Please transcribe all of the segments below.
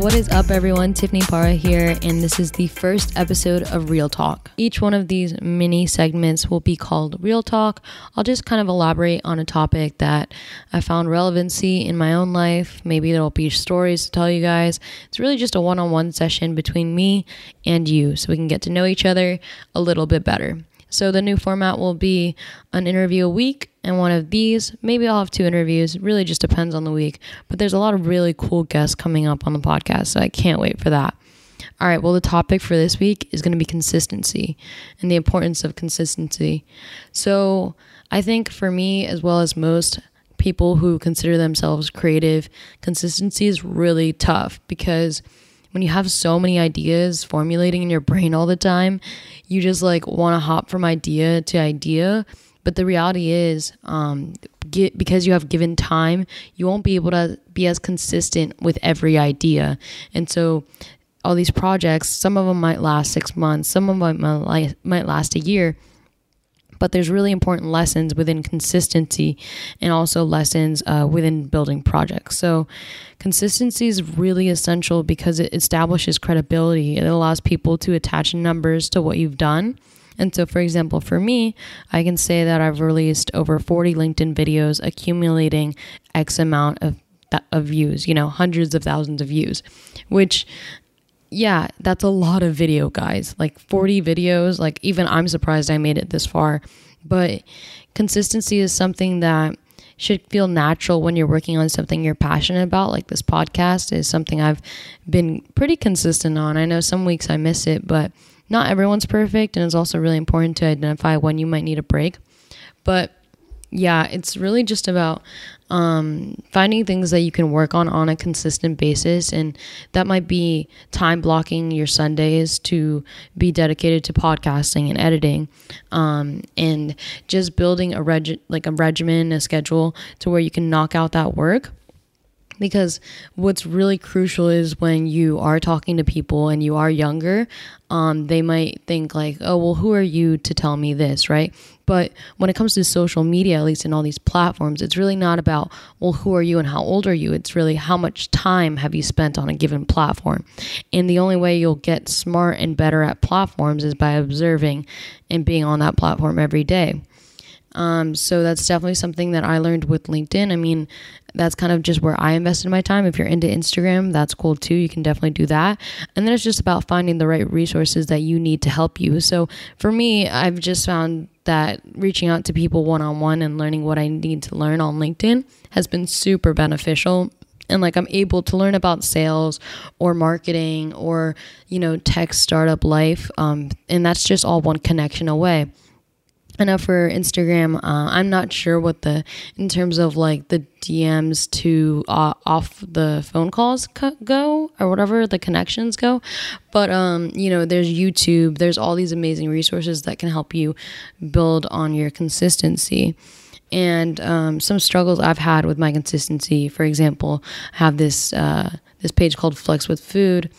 What is up, everyone? Tiffany Para here, and this is the first episode of Real Talk. Each one of these mini segments will be called Real Talk. I'll just kind of elaborate on a topic that I found relevancy in my own life. Maybe there'll be stories to tell you guys. It's really just a one on one session between me and you so we can get to know each other a little bit better. So the new format will be an interview a week and one of these. Maybe I'll have two interviews. Really just depends on the week. But there's a lot of really cool guests coming up on the podcast, so I can't wait for that. All right, well, the topic for this week is going to be consistency and the importance of consistency. So, I think for me, as well as most people who consider themselves creative, consistency is really tough because when you have so many ideas formulating in your brain all the time, you just like want to hop from idea to idea. But the reality is, um, get, because you have given time, you won't be able to be as consistent with every idea. And so, all these projects, some of them might last six months, some of them might, might last a year but there's really important lessons within consistency and also lessons uh, within building projects. So, consistency is really essential because it establishes credibility. It allows people to attach numbers to what you've done. And so, for example, for me, I can say that I've released over 40 LinkedIn videos accumulating X amount of of views, you know, hundreds of thousands of views, which yeah, that's a lot of video, guys. Like 40 videos. Like, even I'm surprised I made it this far. But consistency is something that should feel natural when you're working on something you're passionate about. Like this podcast is something I've been pretty consistent on. I know some weeks I miss it, but not everyone's perfect. And it's also really important to identify when you might need a break. But yeah, it's really just about um, finding things that you can work on on a consistent basis. And that might be time blocking your Sundays to be dedicated to podcasting and editing, um, and just building a reg- like a regimen, a schedule to where you can knock out that work because what's really crucial is when you are talking to people and you are younger um, they might think like oh well who are you to tell me this? Right? But when it comes to social media at least in all these platforms it's really not about well who are you and how old are you? It's really how much time have you spent on a given platform? And the only way you'll get smart and better at platforms is by observing and being on that platform every day um, so that's definitely something that I learned with LinkedIn. I mean, that's kind of just where I invested my time. If you're into Instagram, that's cool too. You can definitely do that. And then it's just about finding the right resources that you need to help you. So for me, I've just found that reaching out to people one on one and learning what I need to learn on LinkedIn has been super beneficial and like I'm able to learn about sales or marketing or you know tech startup life um, and that's just all one connection away I know for Instagram, uh, I'm not sure what the in terms of like the DMs to uh, off the phone calls go or whatever the connections go, but um, you know, there's YouTube, there's all these amazing resources that can help you build on your consistency. And um, some struggles I've had with my consistency, for example, I have this uh, this page called Flex with Food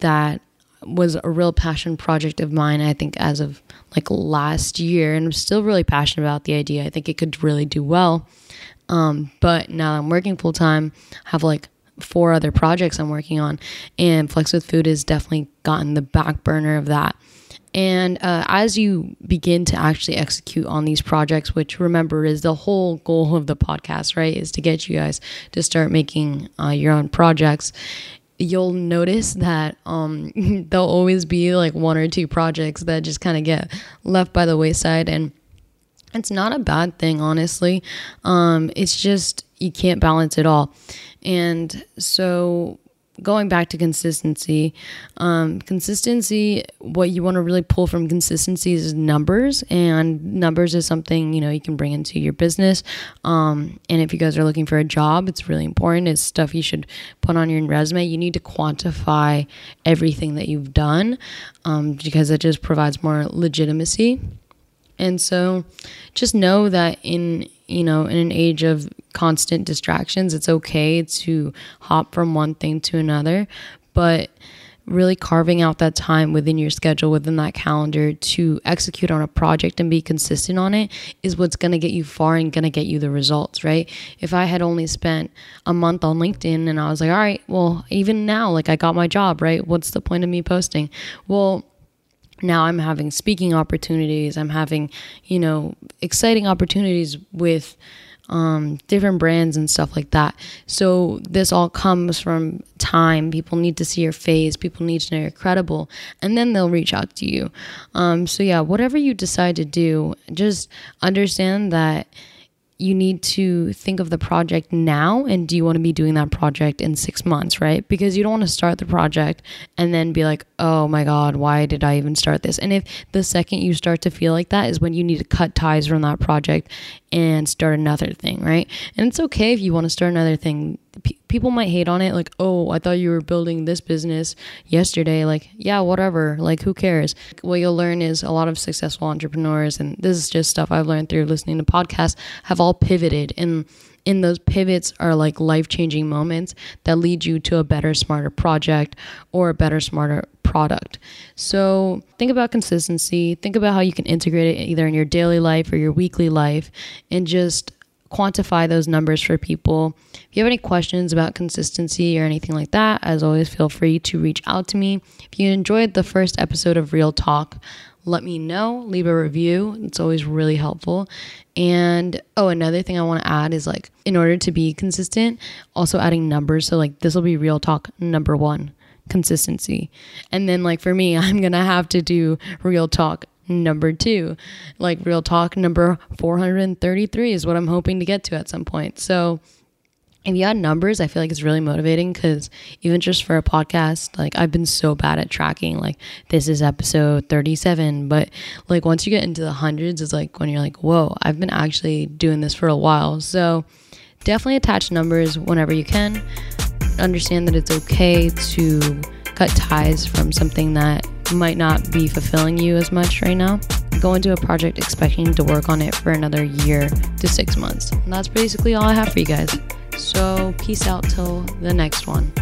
that was a real passion project of mine. I think as of like last year, and I'm still really passionate about the idea. I think it could really do well. Um, but now I'm working full time, I have like four other projects I'm working on, and Flex with Food has definitely gotten the back burner of that. And uh, as you begin to actually execute on these projects, which remember is the whole goal of the podcast, right? Is to get you guys to start making uh, your own projects you'll notice that um, there'll always be like one or two projects that just kind of get left by the wayside and it's not a bad thing honestly. Um, it's just you can't balance it all. And so going back to consistency, um, consistency, what you want to really pull from consistency is numbers, and numbers is something you know you can bring into your business. Um, and if you guys are looking for a job, it's really important. It's stuff you should put on your resume. You need to quantify everything that you've done um, because it just provides more legitimacy. And so, just know that in you know, in an age of constant distractions, it's okay to hop from one thing to another. But really carving out that time within your schedule, within that calendar to execute on a project and be consistent on it is what's going to get you far and going to get you the results, right? If I had only spent a month on LinkedIn and I was like, all right, well, even now, like I got my job, right? What's the point of me posting? Well, now I'm having speaking opportunities. I'm having, you know, exciting opportunities with um, different brands and stuff like that. So this all comes from time. People need to see your face. People need to know you're credible, and then they'll reach out to you. Um, so yeah, whatever you decide to do, just understand that you need to think of the project now and do you want to be doing that project in six months, right? Because you don't want to start the project and then be like, oh my God, why did I even start this? And if the second you start to feel like that is when you need to cut ties from that project and start another thing, right? And it's okay if you want to start another thing p- people might hate on it like oh i thought you were building this business yesterday. Like yeah whatever. Like who cares? What you'll learn is a lot of successful entrepreneurs and this is just stuff i've learned through listening to podcasts have all pivoted and in those pivots are like life-changing moments that lead you to a better smarter project or a better smarter product. So think about consistency. Think about how you can integrate it either in your daily life or your weekly life and just quantify those numbers for people. If you have any questions about consistency or anything like that, as always, feel free to reach out to me. If you enjoyed the first episode of Real Talk, let me know. Leave a review. It's always really helpful. And oh, another thing I want to add is like, in order to be consistent, also adding numbers. So, like, this will be Real Talk number one consistency. And then, like, for me, I'm going to have to do Real Talk number two. Like real talk number 433 is what I'm hoping to get to at some point. So if you add numbers, I feel like it's really motivating because even just for a podcast, like I've been so bad at tracking, like this is episode 37. But like once you get into the hundreds, it's like when you're like, whoa, I've been actually doing this for a while. So definitely attach numbers whenever you can. Understand that it's okay to cut ties from something that might not be fulfilling you as much right now. Go into a project expecting to work on it for another year to six months. And that's basically all I have for you guys. So, peace out till the next one.